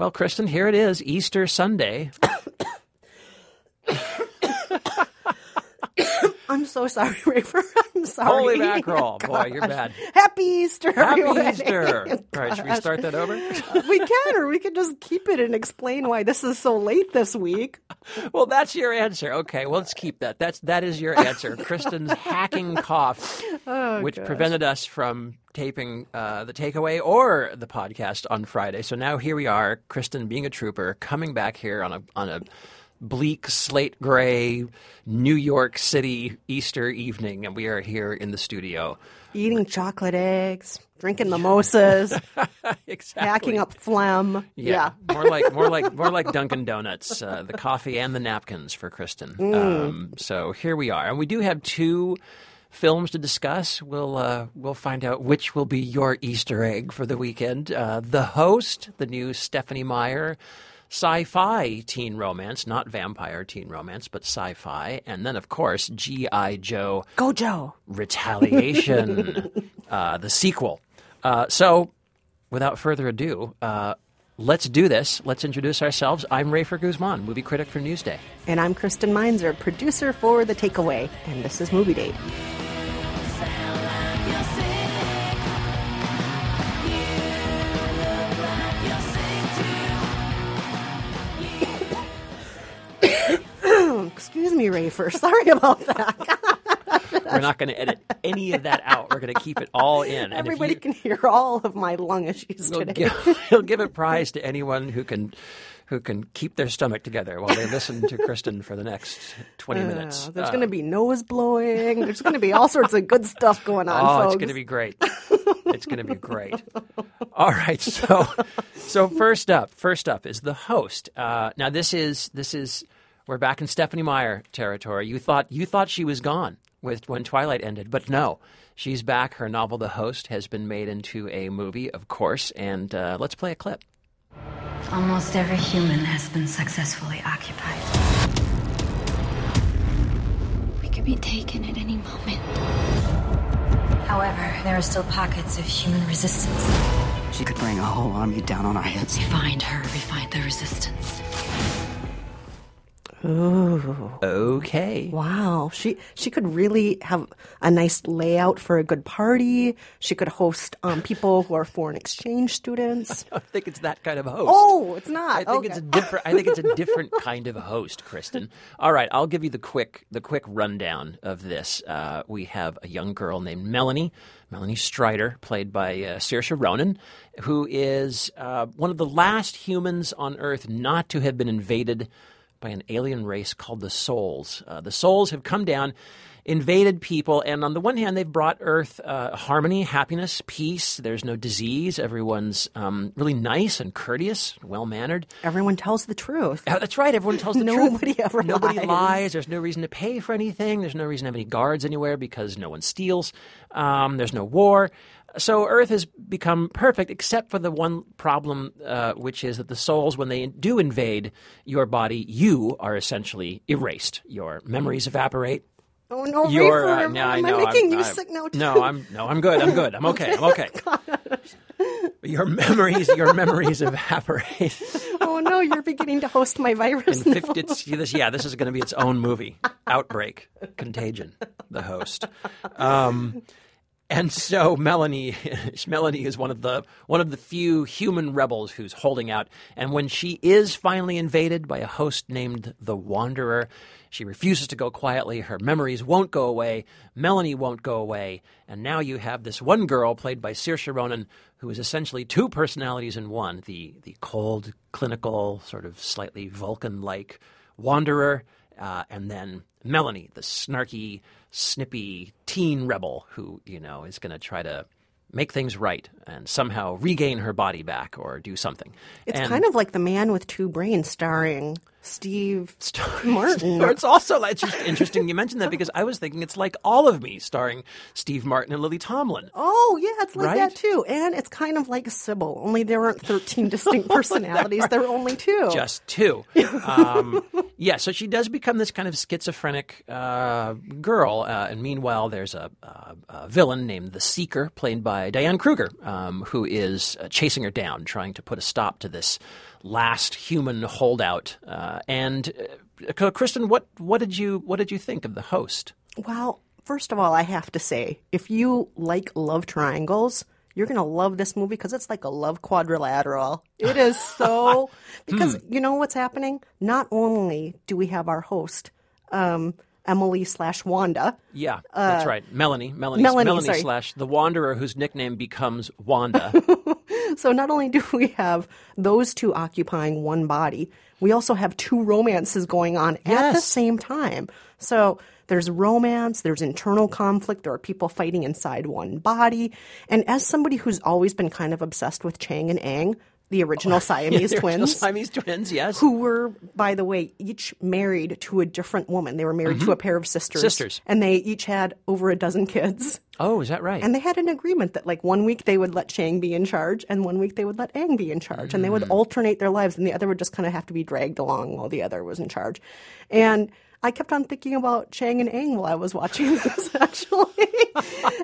Well, Kristen, here it is, Easter Sunday. I'm so sorry, Rafer. I'm sorry. Holy mackerel. Boy, you're bad. Happy Easter, Happy everyone. Easter. All right, should we start that over? we can, or we can just keep it and explain why this is so late this week. Well, that's your answer. Okay, well, let's keep that. That's that is your answer. Kristen's hacking cough, Oh, which prevented us from taping uh, the takeaway or the podcast on Friday. So now here we are, Kristen being a trooper, coming back here on a on a bleak slate gray New York City Easter evening, and we are here in the studio. Eating chocolate eggs, drinking mimosas, exactly. hacking up phlegm. Yeah, more like more like more like Dunkin' Donuts, uh, the coffee and the napkins for Kristen. Um, so here we are, and we do have two films to discuss. We'll uh, we'll find out which will be your Easter egg for the weekend. Uh, the host, the new Stephenie Meyer. Sci-fi teen romance, not vampire teen romance, but sci-fi, and then of course G.I. Joe Go, Joe. Retaliation, uh, the sequel. Uh, so, without further ado, uh, let's do this. Let's introduce ourselves. I'm Rafer Guzman, movie critic for Newsday. And I'm Kristen Meinzer, producer for The Takeaway. And this is Movie Date. Me, Rafer. Sorry about that. We're not going to edit any of that out. We're going to keep it all in. And Everybody you- can hear all of my lung issues He'll today. give, he'll give a prize to anyone who can who can keep their stomach together while they listen to Kristen for the next 20 minutes. Uh, there's Uh, going to be nose blowing. There's going to be all sorts of good stuff going on, Oh, folks. it's going to be great. it's going to be great. All right, so so first up, first up is the host. Uh, now this is this is we're back in Stephenie Meyer territory. You thought you thought she was gone with when Twilight ended, but no, she's back. Her novel, The Host, has been made into a movie, of course, and uh, let's play a clip. Almost every human has been successfully occupied. We could be taken at any moment. However, there are still pockets of human resistance. She could bring a whole army down on our heads. We find her, we find the resistance. Okay. Wow, she she could really have a nice layout for a good party. She could host um, people who are foreign exchange students. I think it's that kind of host. Oh, it's not. I think it's a different. I think it's a different kind of host, Kristen. All right, I'll give you the quick the quick rundown of this. Uh, we have a young girl named Melanie, Melanie Strider, played by uh, Saoirse Ronan, who is uh, one of the last humans on Earth not to have been invaded by an alien race called the Souls. Uh, the Souls have come down. Invaded people, and on the one hand, they've brought Earth uh, harmony, happiness, peace. There's no disease. Everyone's um, really nice and courteous, well mannered. Everyone tells the truth. Uh, That's right. Everyone tells the Nobody truth. ever Nobody lies. lies. There's no reason to pay for anything. There's no reason to have any guards anywhere because no one steals. Um, there's no war. So Earth has become perfect, except for the one problem, uh, which is that the souls, when they do invade your body, you are essentially erased. Your memories evaporate. Oh no, Your, uh, no, I am know, I making I'm- you I'm- sick now? Too? No, I'm no, I'm good. I'm good. I'm okay. I'm okay. Your memories, your memories evaporate. Oh no, you're beginning to host my virus. In now. 50, it's, this, yeah, this is going to be its own movie. Outbreak, Contagion, the host. Um, and so Melanie, Melanie is one of the one of the few human rebels who's holding out. And when she is finally invaded by a host named the Wanderer, she refuses to go quietly. Her memories won't go away. Melanie won't go away. And now you have this one girl played by Saoirse Ronan, who is essentially two personalities in one: the the cold, clinical, sort of slightly Vulcan-like Wanderer, uh, and then Melanie, the snarky, snippy teen rebel who, you know, is going to try to make things right and somehow regain her body back or do something. It's And- kind of like The Man with Two Brains, starring Steve Martin. It's also it's just interesting you mentioned that because I was thinking it's like All of Me, starring Steve Martin and Lily Tomlin. Oh yeah, it's like Right? that too. And it's kind of like Sybil, only there aren't thirteen distinct personalities. there are only two. Just two. Um, yeah, so she does become this kind of schizophrenic uh, girl. Uh, and meanwhile, there's a, a, a villain named the Seeker, played by Diane Kruger, um, who is uh, chasing her down, trying to put a stop to this last human holdout. Uh, and uh, Kristen, what what did you what did you think of the host? Well, first of all, I have to say, if you like love triangles, you're going to love this movie because it's like a love quadrilateral. It is so. because you know what's happening? Not only do we have our host, um, Emily slash Wanda. Yeah, that's right. Melanie, Melanie, Melanie, Melanie slash the Wanderer, whose nickname becomes Wanda. So not only do we have those two occupying one body, we also have two romances going on at the same time. So there's romance, there's internal conflict, there are people fighting inside one body. And as somebody who's always been kind of obsessed with Chang and Eng, the original Siamese The original twins, Siamese twins. Yes. who were, by the way, each married to a different woman. They were married to a pair of sisters. Mm-hmm. Sisters. And they each had over a dozen kids. Oh, is that right? And they had an agreement that, like, one week they would let Chang be in charge, and one week they would let Eng be in charge, and they would alternate their lives, and the other would just kind of have to be dragged along while the other was in charge. And I kept on thinking about Chang and Eng while I was watching this, actually.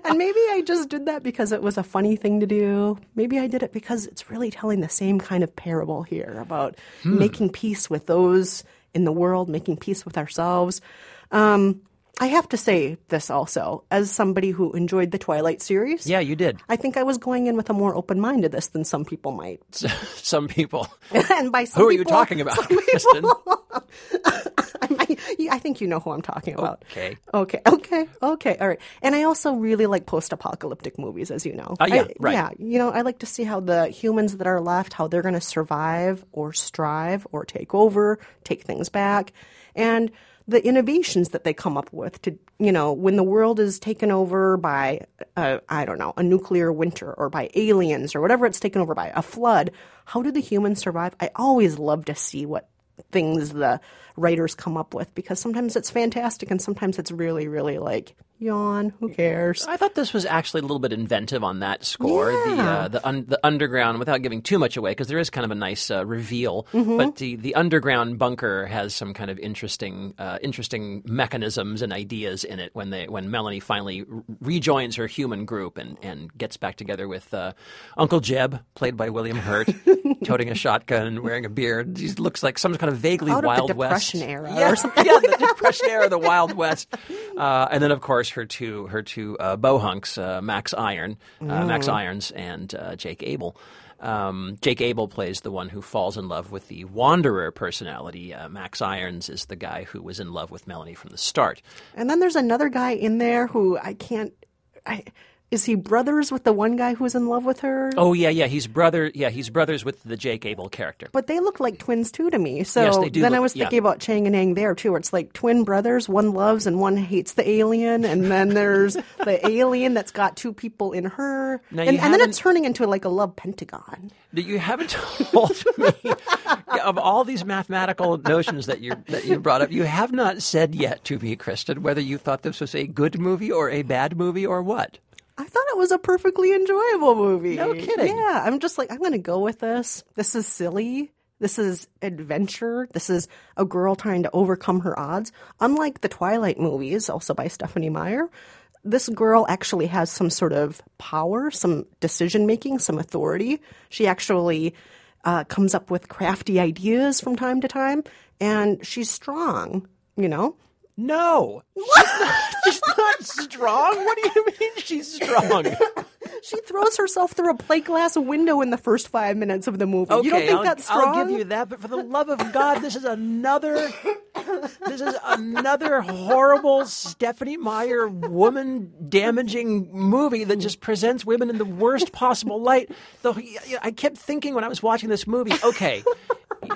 and maybe I just did that because it was a funny thing to do. Maybe I did it because it's really telling the same kind of parable here about making peace with those in the world, making peace with ourselves. Um, I have to say this also, as somebody who enjoyed the Twilight series. yeah, you did. I think I was going in with a more open mind to this than some people might. Some people. and by some Who are you talking about, Kristen? people- I, I think you know who I'm talking about. Okay. Okay. Okay. Okay. All right. And I also really like post-apocalyptic movies, as you know. Oh, yeah, I- right. Yeah. You know, I like to see how the humans that are left, how they're going to survive or strive or take over, take things back, and the innovations that they come up with to, you know, when the world is taken over by, uh, I don't know, a nuclear winter or by aliens or whatever it's taken over by, a flood. How do the humans survive? I always love to see what things the writers come up with because sometimes it's fantastic and sometimes it's really, really like yawn. Who cares? I thought this was actually a little bit inventive on that score. The uh, the un- the underground, without giving too much away, because there is kind of a nice uh, reveal. Mm-hmm. But the the underground bunker has some kind of interesting uh, interesting mechanisms and ideas in it. When they when Melanie finally rejoins her human group and, and gets back together with uh, Uncle Jeb, played by William Hurt, toting a shotgun and wearing a beard. He looks like some kind of vaguely Out Wild Depression era yeah, or something yeah, the Depression era, the Wild West, uh, and then of course her two her two uh, bohunks, uh, Max Iron, uh, Mm. Max Irons, and uh, Jake Abel. Um, Jake Abel plays the one who falls in love with the Wanderer personality. Uh, Max Irons is the guy who was in love with Melanie from the start. And then there's another guy in there who I can't. I, is he brothers with the one guy who's in love with her? Oh yeah, yeah, he's brother. Yeah, he's brothers with the Jake Abel character. But they look like twins too to me. So Yes, they do then I look- was yeah. thinking about Chang and Eng there too, where it's like twin brothers, one loves and one hates the alien, and then there's the alien that's got two people in her, Now, and, and then it's turning into like a love pentagon. you haven't told me of all these mathematical notions that you that you brought up. You have not said yet to me, Kristen, whether you thought this was a good movie or a bad movie or what. I thought it was a perfectly enjoyable movie. No kidding. Yeah, I'm just like, I'm going to go with this. This is silly. This is adventure. This is a girl trying to overcome her odds. Unlike the Twilight movies, also by Stephenie Meyer, this girl actually has some sort of power, some decision making, some authority. She actually uh, comes up with crafty ideas from time to time, and she's strong, you know? No, she's not, she's not strong. What do you mean she's strong? She throws herself through a plate glass window in the first five minutes of the movie. you don't think I'll, that's strong? I'll give you that, but for the love of God, this is another. This is another horrible Stephenie Meyer woman damaging movie that just presents women in the worst possible light. Though I kept thinking when I was watching this movie, okay,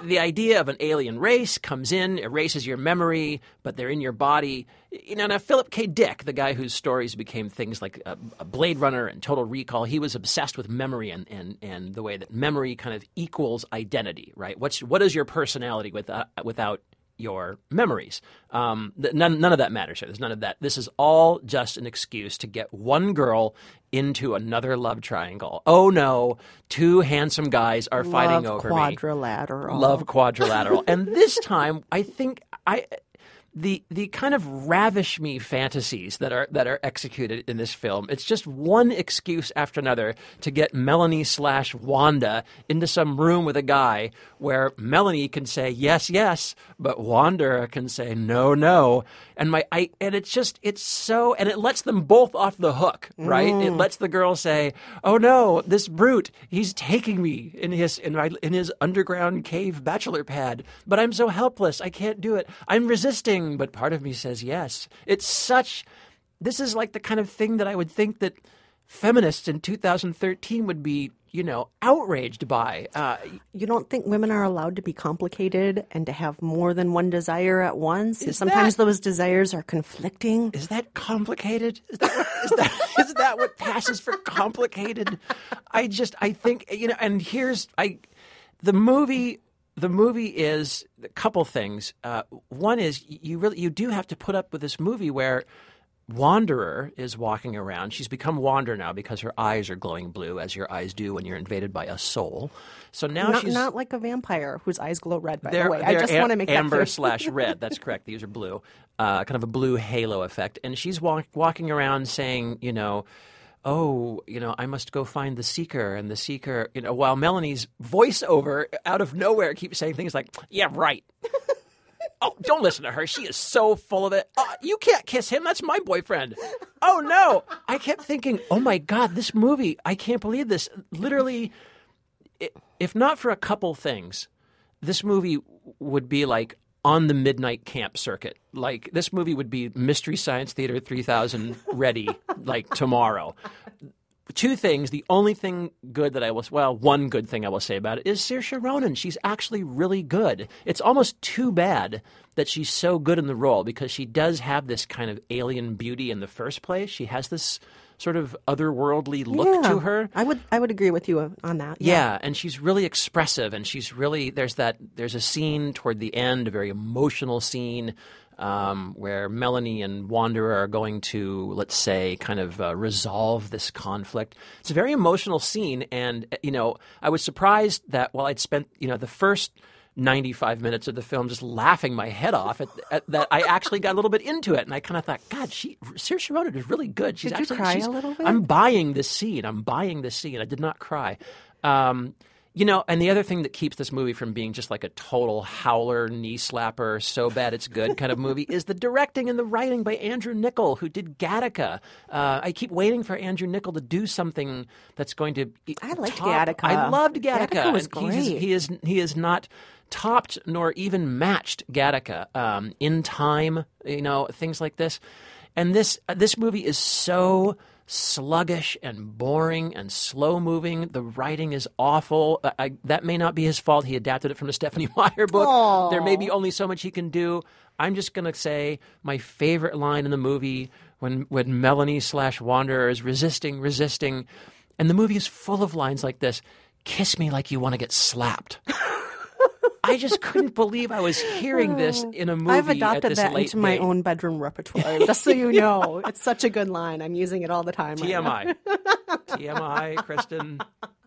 the idea of an alien race comes in, erases your memory, but they're in your body. You know, now Philip K. Dick, the guy whose stories became things like uh, Blade Runner and Total Recall, he was obsessed with memory and, and, and the way that memory kind of equals identity, right? What's what is your personality uh, without your memories? Um, th- none, none of that matters here. There's none of that. This is all just an excuse to get one girl into another love triangle. Oh no, two handsome guys are fighting Love over me quadrilateral. love quadrilateral. and this time, I think I the the kind of ravish me fantasies that are that are executed in this film. It's just one excuse after another to get Melanie slash Wanda into some room with a guy where Melanie can say yes, yes, but Wanda can say no, no. And my I and it's just it's so and it lets them both off the hook, right? It mm. lets the girl say, "Oh no, this brute, he's taking me in his in my in his underground cave bachelor pad, but I'm so helpless. I can't do it. I'm resisting, but part of me says yes." It's such this is like the kind of thing that I would think that feminists in 2013 would be, you know, outraged by. Uh, You don't think women are allowed to be complicated and to have more than one desire at once? Sometimes that- those desires are conflicting. Is that complicated? Is that, is that is that what passes for complicated? I just I think you know. And here's I, the movie. The movie is a couple things. Uh, one is you really you do have to put up with this movie where Wanderer is walking around. She's become Wander now because her eyes are glowing blue, as your eyes do when you're invaded by a soul. So now Not, she's not like a vampire whose eyes glow red, by the way. I just am- want to make amber slash red. That's correct. These are blue, uh, kind of a blue halo effect. And she's walk, walking around saying, you know, oh, you know, I must go find the seeker. And the seeker, you know, while Melanie's voiceover out of nowhere keeps saying things like, yeah, right. Oh, don't listen to her. She is so full of it. Oh, you can't kiss him. That's my boyfriend. Oh, no. I kept thinking, oh my God, this movie, I can't believe this. Literally, if not for a couple things, this movie would be like on the midnight camp circuit. Like this movie would be Mystery Science Theater 3000 ready like tomorrow. Two things. The only thing good that I will, well, one good thing I will say about it is Saoirse Ronan. She's actually really good. It's almost too bad that she's so good in the role because she does have this kind of alien beauty in the first place. She has this sort of otherworldly look Yeah, to her. I would I would agree with you on that. Yeah, and she's really expressive, and she's really there's that there's a scene toward the end, a very emotional scene. Um, where Melanie and Wanderer are going to, let's say, kind of uh, resolve this conflict. It's a very emotional scene, and you know, I was surprised that while I'd spent, you know, the first 95 minutes of the film just laughing my head off at, at that I actually got a little bit into it. And I kind of thought God she Saoirse Ronan is really good. She's Did you actually cry she's- a little bit? I'm buying this scene. I'm buying this scene. I did not cry. Um, you know and the other thing that keeps this movie from being just like a total howler knee slapper so bad it's good kind of movie is the directing and the writing by Andrew Niccol who did Gattaca uh, I keep waiting for Andrew Niccol to do something that's going to I liked top- Gattaca. I loved Gattaca, Gattaca was and he's- great. he is he is not topped nor even matched Gattaca um, in time. You know things like this, and this uh, this movie is so sluggish and boring and slow moving. The writing is awful. I, I, that may not be his fault. He adapted it from a Stephenie Meyer book. There may be only so much he can do. I'm just gonna say my favorite line in the movie when when Melanie slash Wanderer is resisting, resisting, and the movie is full of lines like this. Kiss me like you want to get slapped. I just couldn't believe I was hearing this oh. in a movie I've adopted this that into my date. own bedroom repertoire, just so you know. It's such a good line. I'm using it all the time. right. TMI. TMI, Kristen.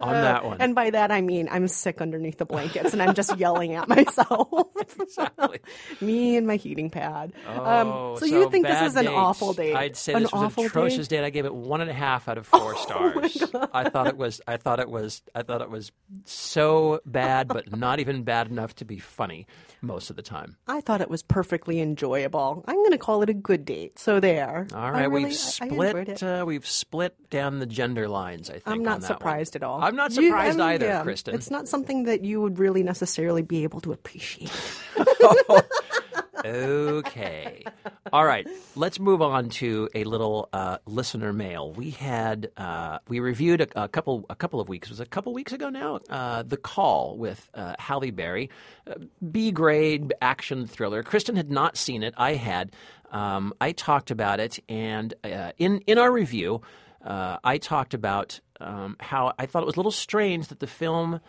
On that one. And by that I mean I'm sick underneath the blankets and I'm just yelling at myself. exactly. Me and my heating pad. Oh, um, so, you think this is an awful date? I'd say an this was awful an atrocious date? date. I gave it one and a half out of four Oh stars. I thought it was. I thought it was. I thought it was so bad, but not even bad enough to be funny most of the time. I thought it was perfectly enjoyable. I'm going to call it a good date. So there. All right, really- we've I- I split. Uh, we've split down the gender lines. I think I'm not surprised one. at all. I'm not You- surprised I'm- either, yeah, Kristen. It's not something that you would really necessarily be able to appreciate. okay. All right. Let's move on to a little uh, listener mail. We had uh, we reviewed a, a couple a couple of weeks it was a couple weeks ago now. Uh, the Call with uh, Halle Berry, uh, B grade action thriller. Kristen had not seen it. I had. Um, I talked about it, and uh, in in our review, uh, I talked about um, how I thought it was a little strange that the film.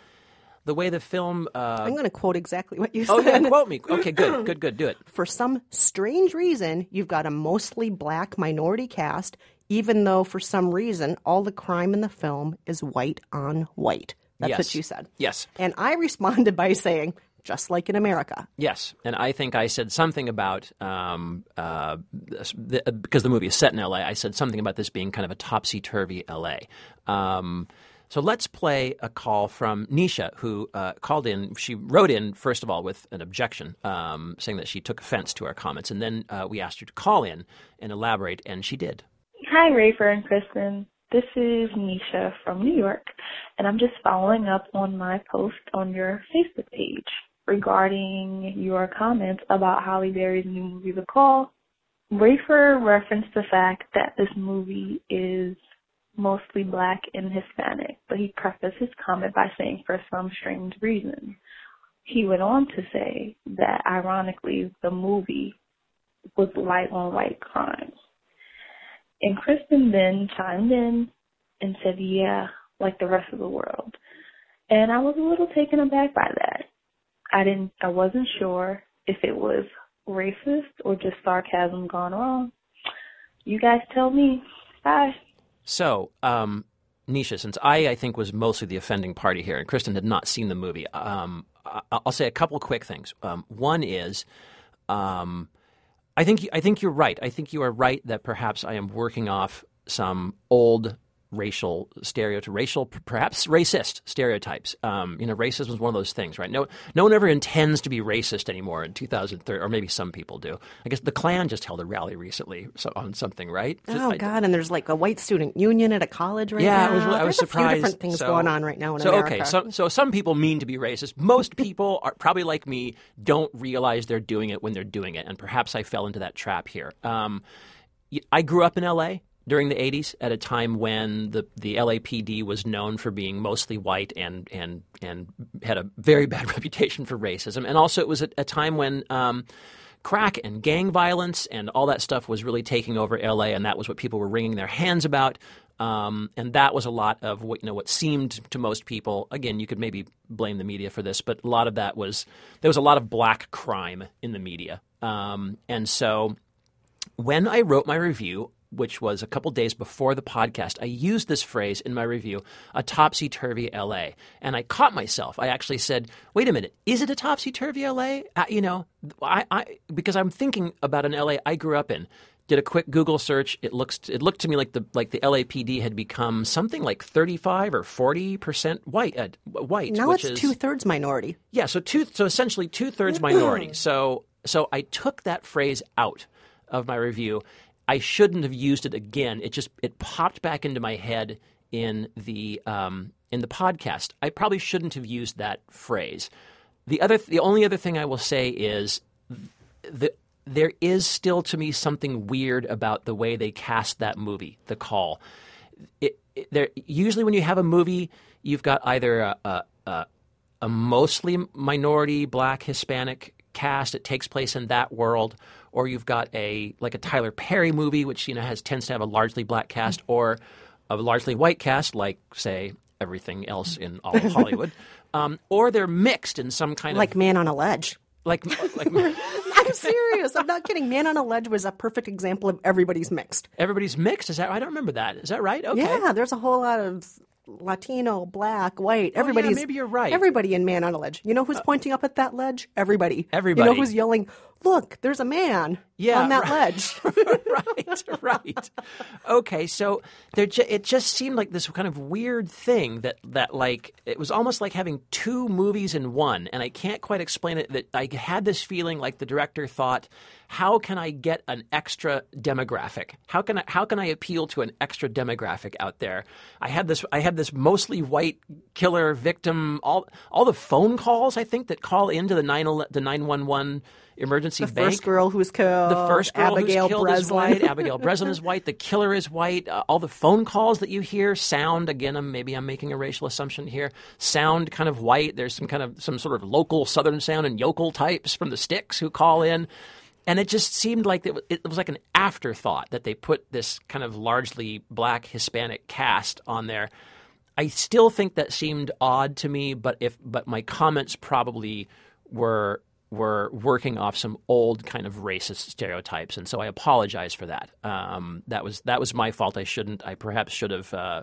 The way the film, uh, I'm going to quote exactly what you said. oh yeah, quote me. Okay, good, good, good. Do it. For some strange reason, you've got a mostly black minority cast, even though for some reason all the crime in the film is white on white. That's Yes. what you said. Yes. And I responded by saying, just like in America. Yes, and I think I said something about um, uh, the, because the movie is set in L.A. I said something about this being kind of a topsy turvy L.A. Um, so let's play a call from Nisha, who uh, called in. She wrote in first of all with an objection, um, saying that she took offense to our comments, and then uh, we asked her to call in and elaborate, and she did. Hi, Rafer and Kristen. This is Nisha from New York, and I'm just following up on my post on your Facebook page regarding your comments about Halle Berry's new movie, The Call. Rafer referenced the fact that this movie is mostly black and Hispanic, but he prefaced his comment by saying for some strange reason. He went on to say that ironically the movie was light on white crimes. And Kristen then chimed in and said, yeah, like the rest of the world. And I was a little taken aback by that. I didn't, I wasn't sure if it was racist or just sarcasm gone wrong. You guys tell me. Bye. So, um, Nisha, since I, I think, was mostly the offending party here, and Kristen had not seen the movie, um, I'll say a couple quick things. Um, one is, um, I think I think you're right. I think you are right that perhaps I am working off some old racial stereotype, racial perhaps racist stereotypes. Um, you know, racism is one of those things, right? No, no one ever intends to be racist anymore in 2003, or maybe some people do. I guess the Klan just held a rally recently on something, right? Oh God! And there's like a white student union at a college right yeah, now. Yeah, I was, I was there's surprised. A few different things so, going on right now in so, America. okay, so so some people mean to be racist. Most people are probably like me, don't realize they're doing it when they're doing it, and perhaps I fell into that trap here. Um, I grew up in L.A during the 80s at a time when the, the LAPD was known for being mostly white and, and, and had a very bad reputation for racism. And also, it was a, a time when um, crack and gang violence and all that stuff was really taking over LA, and that was what people were wringing their hands about. Um, and that was a lot of what you know what seemed to most people. Again, you could maybe blame the media for this, but a lot of that was there was a lot of black crime in the media. Um, and so, when I wrote my review, which was a couple days before the podcast, I used this phrase in my review, a topsy turvy LA. And I caught myself. I actually said, wait a minute, is it a topsy turvy LA? Uh, you know, I, I, because I'm thinking about an LA I grew up in. Did a quick Google search. It looks it looked to me like the like the LAPD had become something like thirty five or forty percent white. Uh, white. Now which it's two thirds minority. Yeah, so two so essentially two thirds minority. So so I took that phrase out of my review I shouldn't have used it again. It just it popped back into my head in the um, in the podcast. I probably shouldn't have used that phrase. The other, the only other thing I will say is the there is still to me something weird about the way they cast that movie, The Call. It, it, there usually when you have a movie, you've got either a, a, a, a mostly minority, black, Hispanic cast. It takes place in that world, or you've got a like a Tyler Perry movie, which you know has tends to have a largely black cast, or a largely white cast, like say everything else in all of Hollywood, um, or they're mixed in some kind like of like Man on a Ledge. like like I'm serious. I'm not kidding. Man on a Ledge was a perfect example of everybody's mixed. everybody's mixed. Is that I don't remember that. Is that right? Okay. Yeah, there's a whole lot of Latino, black, white. Everybody's Yeah, maybe you're right. Everybody in Man on a Ledge. You know who's pointing up at that ledge? Everybody. Everybody. You know who's yelling? Look, there's a man Yeah, on that right. ledge. right, right. Okay, so there, ju- it just seemed like this kind of weird thing that that like it was almost like having two movies in one, and I can't quite explain it. That I had this feeling like the director thought, how can I get an extra demographic? How can I how can I appeal to an extra demographic out there? I had this I had this mostly white killer victim. All all the phone calls I think that call into the nine the nine one one emergency the bank. first girl who was killed. The first girl Abigail who's killed is Breslin. white. Abigail Breslin is white. The killer is white. Uh, all the phone calls that you hear sound again. I'm, maybe I'm making a racial assumption here. Sound kind of white. There's some kind of some sort of local Southern sound and yokel types from the sticks who call in. And it just seemed like it, wa- it was like an afterthought that they put this kind of largely black Hispanic cast on there. I still think that seemed odd to me, but if but my comments probably were were working off some old kind of racist stereotypes, and so I apologize for that. Um, that was that was my fault. I shouldn't. I perhaps should have. Uh,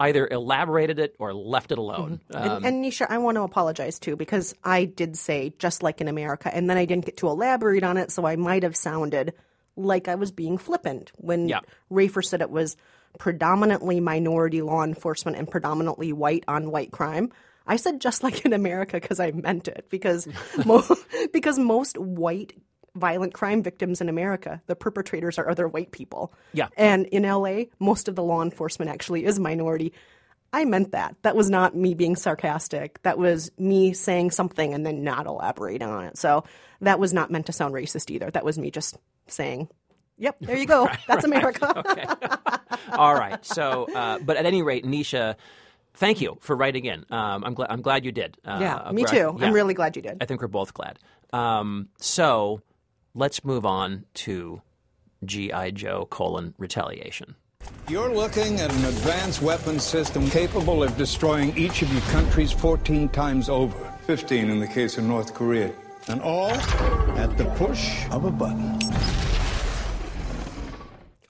either elaborated it or left it alone. And, Um, and Nisha, I want to apologize too because I did say just like in America, and then I didn't get to elaborate on it, so I might have sounded like I was being flippant when Yeah. Rafer said it was predominantly minority law enforcement and predominantly white on white crime. I said just like in America because I meant it because mo- because most white violent crime victims in America, the perpetrators are other white people. Yeah. And in LA, most of the law enforcement actually is minority. I meant that. That was not me being sarcastic. That was me saying something and then not elaborating on it. So that was not meant to sound racist either. That was me just saying, "Yep, there you go. That's America." okay. All right. So, uh, but at any rate, Nisha, thank you for writing in. Um, I'm glad. I'm glad you did. Uh, yeah, me gra- too. yeah. I'm really glad you did. I think we're both glad. Um, so, let's move on to GI Joe colon retaliation. You're looking at an advanced weapons system capable of destroying each of your countries 14 times over. 15 in the case of North Korea. And all at the push of a button.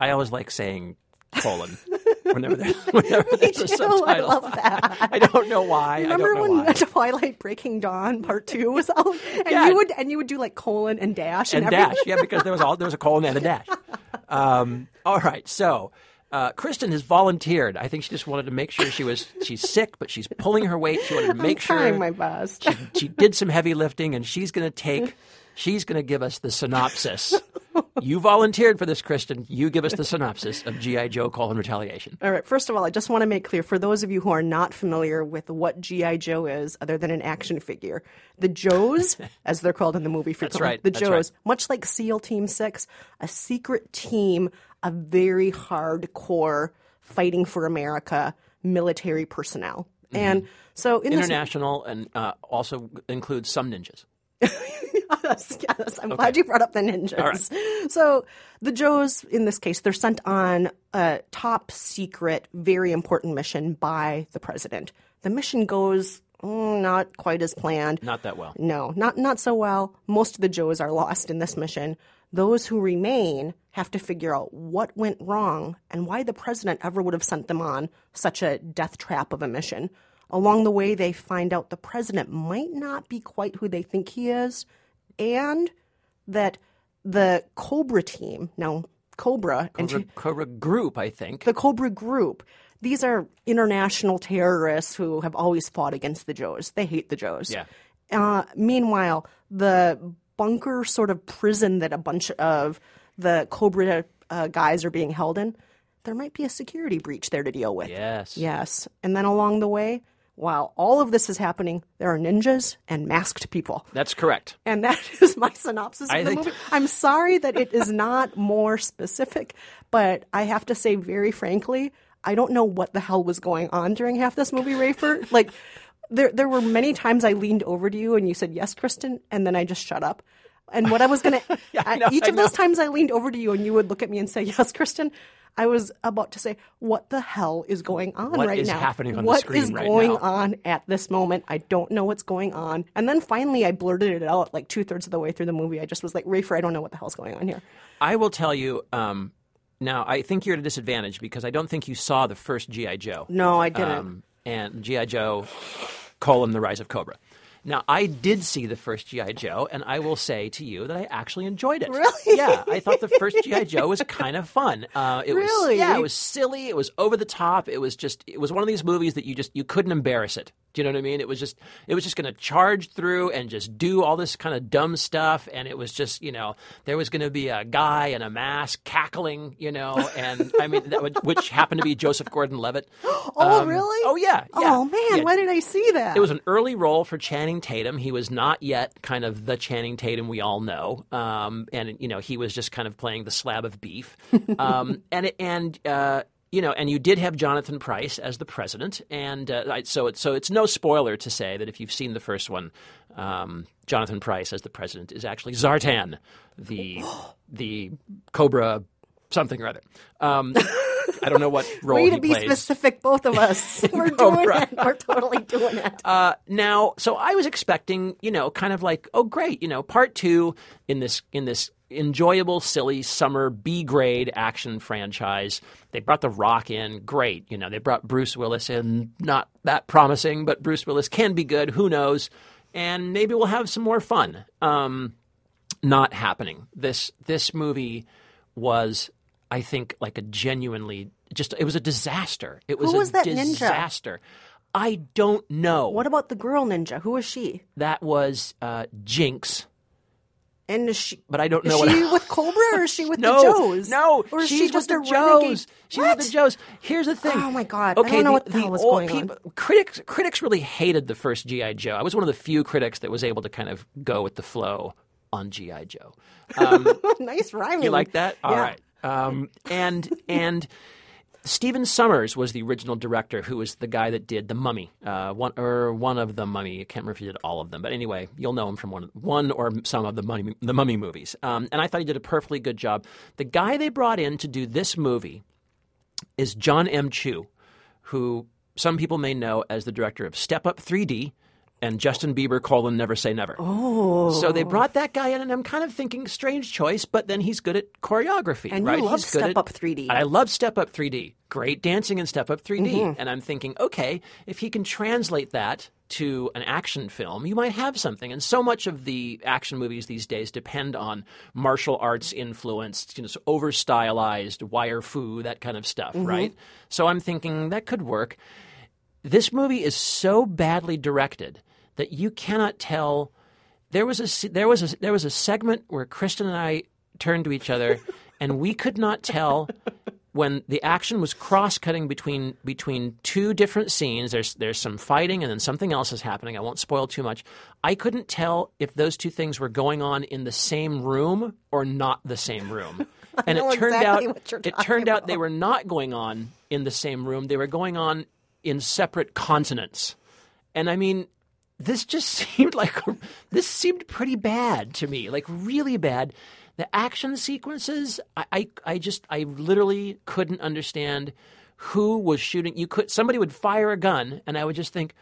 I always like saying colon whenever, there, whenever there's a too. I love that. I don't know why. I Remember know when why. Twilight Breaking Dawn Part Two was out, and Yeah. you would and you would do like colon and dash and, and dash. Yeah, because there was all there was a colon and a dash. Um, all right, so uh, Kristen has volunteered. I think she just wanted to make sure she was she's sick, but she's pulling her weight. She wanted to make I'm sure trying my best. she, she did some heavy lifting, and she's going to take. She's going to give us the synopsis. You volunteered for this, Kristen. You give us the synopsis of GI Joe: Call and retaliation. All right. First of all, I just want to make clear for those of you who are not familiar with what GI Joe is, other than an action figure, the Joes, as they're called in the movie, frequently, right, The that's Joes, right. much like SEAL Team Six, a secret team of very hardcore fighting for America military personnel. Mm-hmm. And so in this International and uh, also includes some ninjas. Yes, yes. I'm glad you brought up the ninjas. So the Joes, in this case, they're sent on a top secret, very important mission by the president. The mission goes mm, not quite as planned. Not that well. No, not not so well. Most of the Joes are lost in this mission. Those who remain have to figure out what went wrong and why the president ever would have sent them on such a death trap of a mission. Along the way, they find out the president might not be quite who they think he is, and that the Cobra team, now Cobra, and Cobra, Cobra Group, I think. the Cobra Group. These are international terrorists who have always fought against the Joes. They hate the Joes. Yeah. Uh, meanwhile, the bunker sort of prison that a bunch of the Cobra uh, guys are being held in, there might be a security breach there to deal with. Yes. Yes. And then along the way, while all of this is happening, there are ninjas and masked people. That's correct. And that is my synopsis I of the think- movie. I'm sorry that it is not more specific, but I have to say very frankly, I don't know what the hell was going on during half this movie, Rafer. Like there there were many times I leaned over to you and you said, Yes, Kristen, and then I just shut up. And what I was gonna I know, each I of those times I leaned over to you and you would look at me and say, Yes, Kristen, I was about to say, What the hell is going on What right is now? happening on the What screen is right going now?" on at this moment. I don't know what's going on. And then finally, I blurted it out like two thirds of the way through the movie. I just was like, Rafer, I don't know what the hell's going on here. I will tell you. Um, now, I think you're at a disadvantage because I don't think you saw the first GI Joe. No, I didn't. Um, and GI Joe: colon the Rise of Cobra. Now, I did see the first GI Joe, and I will say to you that I actually enjoyed it. Really? Yeah, I thought the first GI Joe was kind of fun. Uh, it was, Really? yeah, it was silly. It was over the top. It was just, it was one of these movies that you just you couldn't embarrass it. Do you know what I mean? It was just, it was just going to charge through and just do all this kind of dumb stuff, and it was just, you know, there was going to be a guy in a mask cackling, you know, and I mean, that would, which happened to be Joseph Gordon-Levitt. oh, really? Oh yeah. yeah. Oh, man. Yeah. Why did I see that? It was an early role for Channing Tatum. He was not yet kind of the Channing Tatum we all know, um, and you know he was just kind of playing the slab of beef. Um, and it- and uh, you know, and you did have Jonathan Pryce as the president, and uh, so it's so it's no spoiler to say that if you've seen the first one, um, Jonathan Pryce as the president is actually Zartan, the the Cobra something or other. Um, I don't know what role Way to be plays. specific, both of us. We're Oh, doing it. We're totally doing it. Uh, now, so I was expecting, you know, kind of like, oh, great, you know, part two in this in this enjoyable, silly summer B grade action franchise. They brought The Rock in, great. You know, they brought Bruce Willis in, not that promising, but Bruce Willis can be good. Who knows? And maybe we'll have some more fun. Um, not happening. This this movie was, I think, like a genuinely just. It was a disaster. It was Who was a that ninja? disaster. I don't know. What about the girl ninja? Who was she? that was uh, Jinx. And is she? But I don't Is know what she with Cobra or is she with no, the Joes? No, or is she's she just with the renegade? Joes. She's What? with the Joes. Here's the thing. Oh, my God. I Okay, don't know the, what the hell was going on. Critics, critics really hated the first GI Joe. I was one of the few critics that was able to kind of go with the flow on GI Joe. nice rhyming. You like that? All Yeah. right. Um, and and Stephen Sommers was the original director, who was the guy that did the Mummy, uh, one or one of the Mummy. I can't remember if he did all of them, but anyway, you'll know him from one one or some of the Mummy the Mummy movies. Um, and I thought he did a perfectly good job. The guy they brought in to do this movie is John M. Chu, who some people may know as the director of Step Up 3D and Justin Bieber colon Never Say Never. Oh. So they brought that guy in, and I'm kind of thinking strange choice, but then he's good at choreography, And you love He's Step at- Up 3D. I love Step Up 3D. Great dancing in Step Up 3D. Mm-hmm. And I'm thinking, okay, if he can translate that to an action film, you might have something. And so much of the action movies these days depend on martial arts influenced, you know, so over stylized wire fu, that kind of stuff, Mm-hmm. right? So I'm thinking that could work. This movie is so badly directed that you cannot tell. There was a there was a there was a segment where Kristen and I turned to each other, and we could not tell when the action was cross cutting between between two different scenes. There's there's some fighting, and then something else is happening. I won't spoil too much. I couldn't tell if those two things were going on in the same room or not the same room. And it turned exactly out it turned out they were not going on in the same room. They were going on in separate continents. And I mean, this just seemed like this seemed pretty bad to me, like really bad. The action sequences, I, I, I just, I literally couldn't understand who was shooting. You could somebody would fire a gun, and I would just think,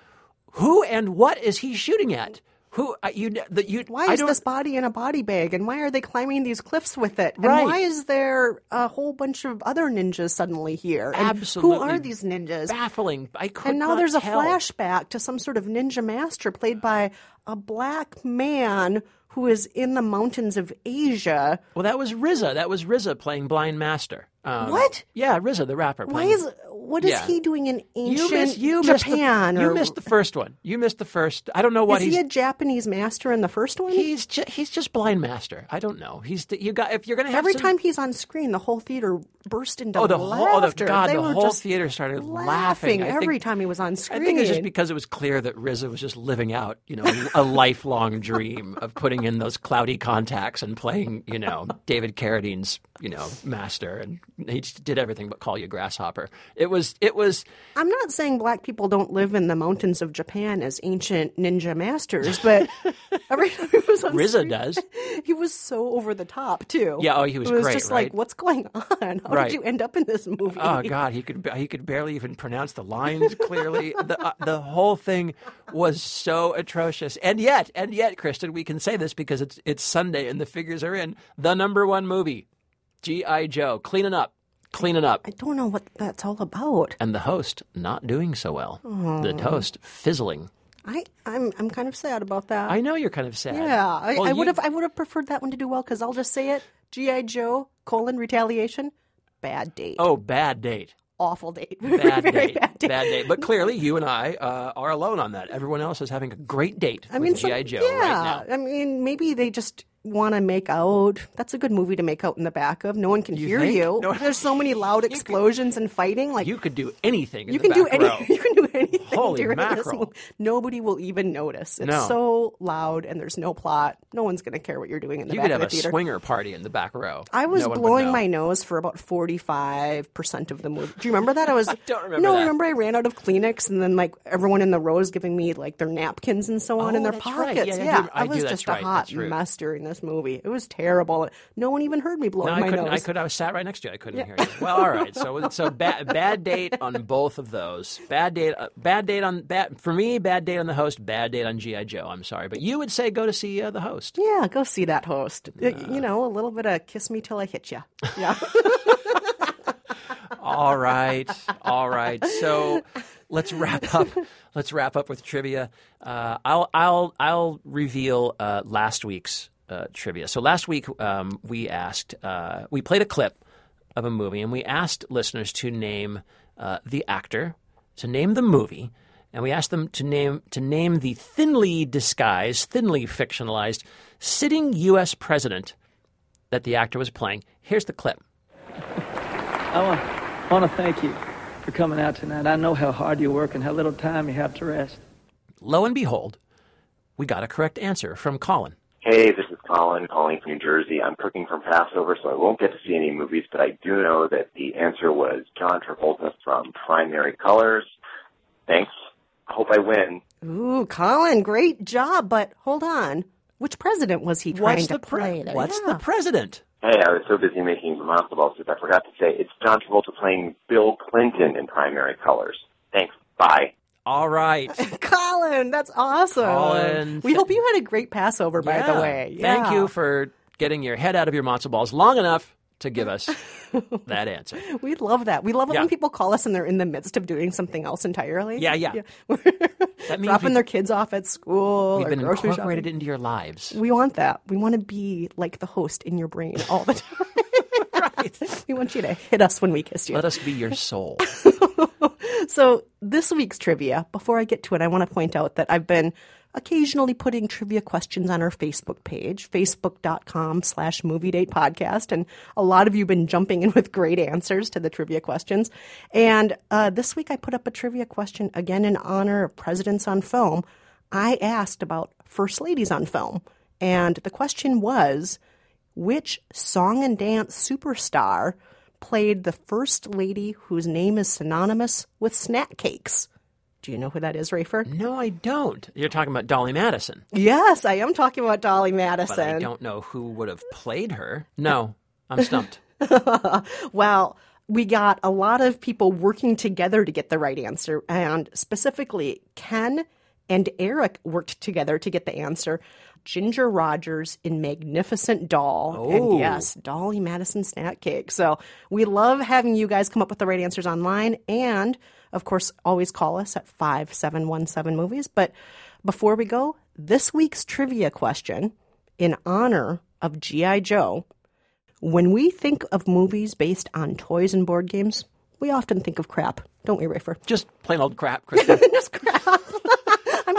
who and what is he shooting at? Who I- you the, you? Why I is this body in a body bag, and why are they climbing these cliffs with it? And Right. why is there a whole bunch of other ninjas suddenly here? And Absolutely Who are these ninjas? baffling? I could And now there's a tell. flashback to some sort of ninja master played by a black man who is in the mountains of Asia. Well, that was RZA. That was RZA playing Blind Master. Um, What? Yeah, RZA, the rapper. Why is what is Yeah. he doing in you ancient missed, you missed Japan? the, you missed the first one. You missed the first. I don't know what is he's. he a Japanese master in the first one? he's ju- he's just Blind Master. I don't know. He's you got if you're gonna have Every some- time he's on screen, the whole theater burst into Oh, the whole oh, the. God, They the whole theater started laughing laughing every think- time he was on screen. I think it was just because it was clear that RZA was just living out, you know, a lifelong dream of putting in those cloudy contacts and playing, you know, David Carradine's, you know, master, and he did everything but call you grasshopper. It was, it was, I'm not saying black people don't live in the mountains of Japan as ancient ninja masters, but every time he was on RZA screen, does. he was so over the top too. Yeah, oh, he was It was great, just right? like, what's going on? How Right. did you end up in this movie? Oh God, he could he could barely even pronounce the lines clearly. the uh, the whole thing was so atrocious, and yet, and yet, Kristen, we can say this because it's it's Sunday and the figures are in. The number one movie, G.I. Joe, cleaning up, cleaning up, I don't know what that's all about. and the host not doing so well. The toast fizzling. I, I'm I'm kind of sad about that. I know you're kind of sad. yeah, I, Well, I would have I would have preferred that one to do well because I'll just say it: GI Joe colon retaliation, bad date, Oh, bad date. awful date, Bad date. bad date. Bad date. But clearly, you and I uh, are alone on that. Everyone else is having a great date I mean, with GI Joe yeah. right now. I mean, maybe they just want to make out. That's a good movie to make out in the back of. No one can You hear think? you. No- There's so many loud explosions and fighting. Like You could do anything. In you the can do back row. you can do anything Holy during this mackerel. movie. Nobody will even notice. It's No. so loud and there's no plot. No one's going to care what you're doing in the You back could of have the a theater. swinger party in the back row. I was No one would blowing know. my nose for about 45% of the movie. Do you remember that? I was don't remember No, that. remember I ran out of Kleenex and then like everyone in the row is giving me like their napkins and so on Oh, in their that's right. pockets. Yeah, I do- I, do, was that's just right. a hot That's mess during this movie. It was terrible. No one even heard me blowing No, I my couldn't. nose. I could. I was sat right next to you. I couldn't hear you. Well, all right. So, so bad, bad date on both of those. Bad date. Uh, bad date on bad for me. Bad date on the host. Bad date on GI Joe. I'm sorry, but you would say go to see uh, the host. Yeah, go see that host. Uh, you know, a little bit of kiss me till I hit you. Yeah. All right, all right. So let's wrap up. Let's wrap up with trivia. Uh, I'll I'll I'll reveal uh, last week's uh, trivia. So last week um, we asked uh, we played a clip of a movie and we asked listeners to name uh, the actor, to name the movie, and we asked them to name to name the thinly disguised, thinly fictionalized sitting U.S. president that the actor was playing. Here's the clip. I want, want to thank you for coming out tonight. I know how hard you work and how little time you have to rest. Lo and behold, we got a correct answer from Colin. Hey, this is Colin calling from New Jersey. I'm cooking from Passover, so I won't get to see any movies, but I do know that the answer was John Travolta from Primary Colors. Thanks. I hope I win. Ooh, Colin, great job. But hold on. Which president was he trying What's to the pre- play? there? What's Yeah. the president? Hey, I was so busy making matzo balls that I forgot to say it's John Travolta playing Bill Clinton in Primary Colors. Thanks. Bye. All right. Colin, that's awesome. Colin, we hope you had a great Passover, by the Yeah. way. Thank you for getting your head out of your matzo balls long enough to give us that answer. We love that. We love it Yeah. when people call us and they're in the midst of doing something else entirely. Yeah, yeah. That means Dropping we- their kids off at school We've been incorporated shopping. into your lives. We want that. We want to be like the host in your brain all the time. Right. we want you to hit us when we kiss you. Let us be your soul. So, this week's trivia, before I get to it, I want to point out that I've been occasionally putting trivia questions on our Facebook page, facebook.com slash movie date podcast. And a lot of you have been jumping in with great answers to the trivia questions. And uh, this week I put up a trivia question again in honor of Presidents on Film. I asked about First Ladies on Film. And the question was which song and dance superstar played the first lady whose name is synonymous with snack cakes? Do you know who that is, Rafer? No, I don't. You're talking about Dolly Madison, Yes, I am talking about Dolly Madison. but I don't know who would have played her. No, I'm stumped. Well, we got a lot of people working together to get the right answer, and specifically, Ken and Eric worked together to get the answer. Ginger Rogers in Magnificent Doll. Oh. And yes, Dolly Madison Snack Cake. So we love having you guys come up with the right answers online. And of course, always call us at 5717 Movies. But before we go, this week's trivia question in honor of G.I. Joe. When we think of movies based on toys and board games, we often think of crap, don't we, Rafer? Just plain old crap, Kristen. Just crap.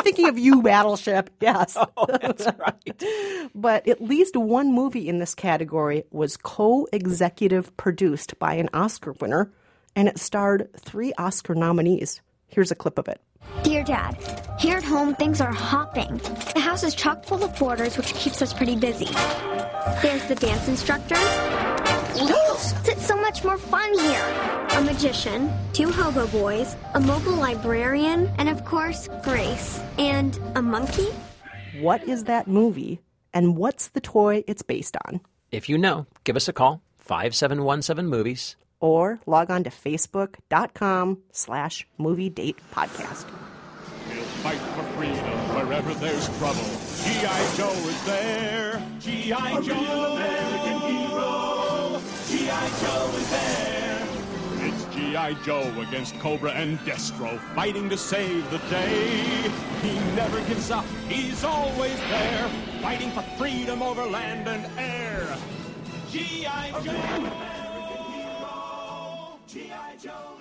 I'm thinking of you, Battleship. Yes. oh, that's right. But at least one movie in this category was co executive produced by an Oscar winner, and it starred three Oscar nominees. Here's a clip of it. Dear Dad, here at home things are hopping. The house is chock full of boarders, which keeps us pretty busy. There's the dance instructor. it's so much more fun here. A magician, two hobo boys, a mobile librarian, and of course, Grace. And a monkey? What is that movie, and what's the toy it's based on? If you know, give us a call. 5717 Movies. Or log on to facebook.com slash movie date podcast. We'll fight for freedom wherever there's trouble. G.I. Joe is there. G.I. Joe, American hero. G.I. Joe is there. It's G.I. Joe against Cobra and Destro, fighting to save the day. He never gives up, he's always there, fighting for freedom over land and air. G.I. Joe. G.I. Joe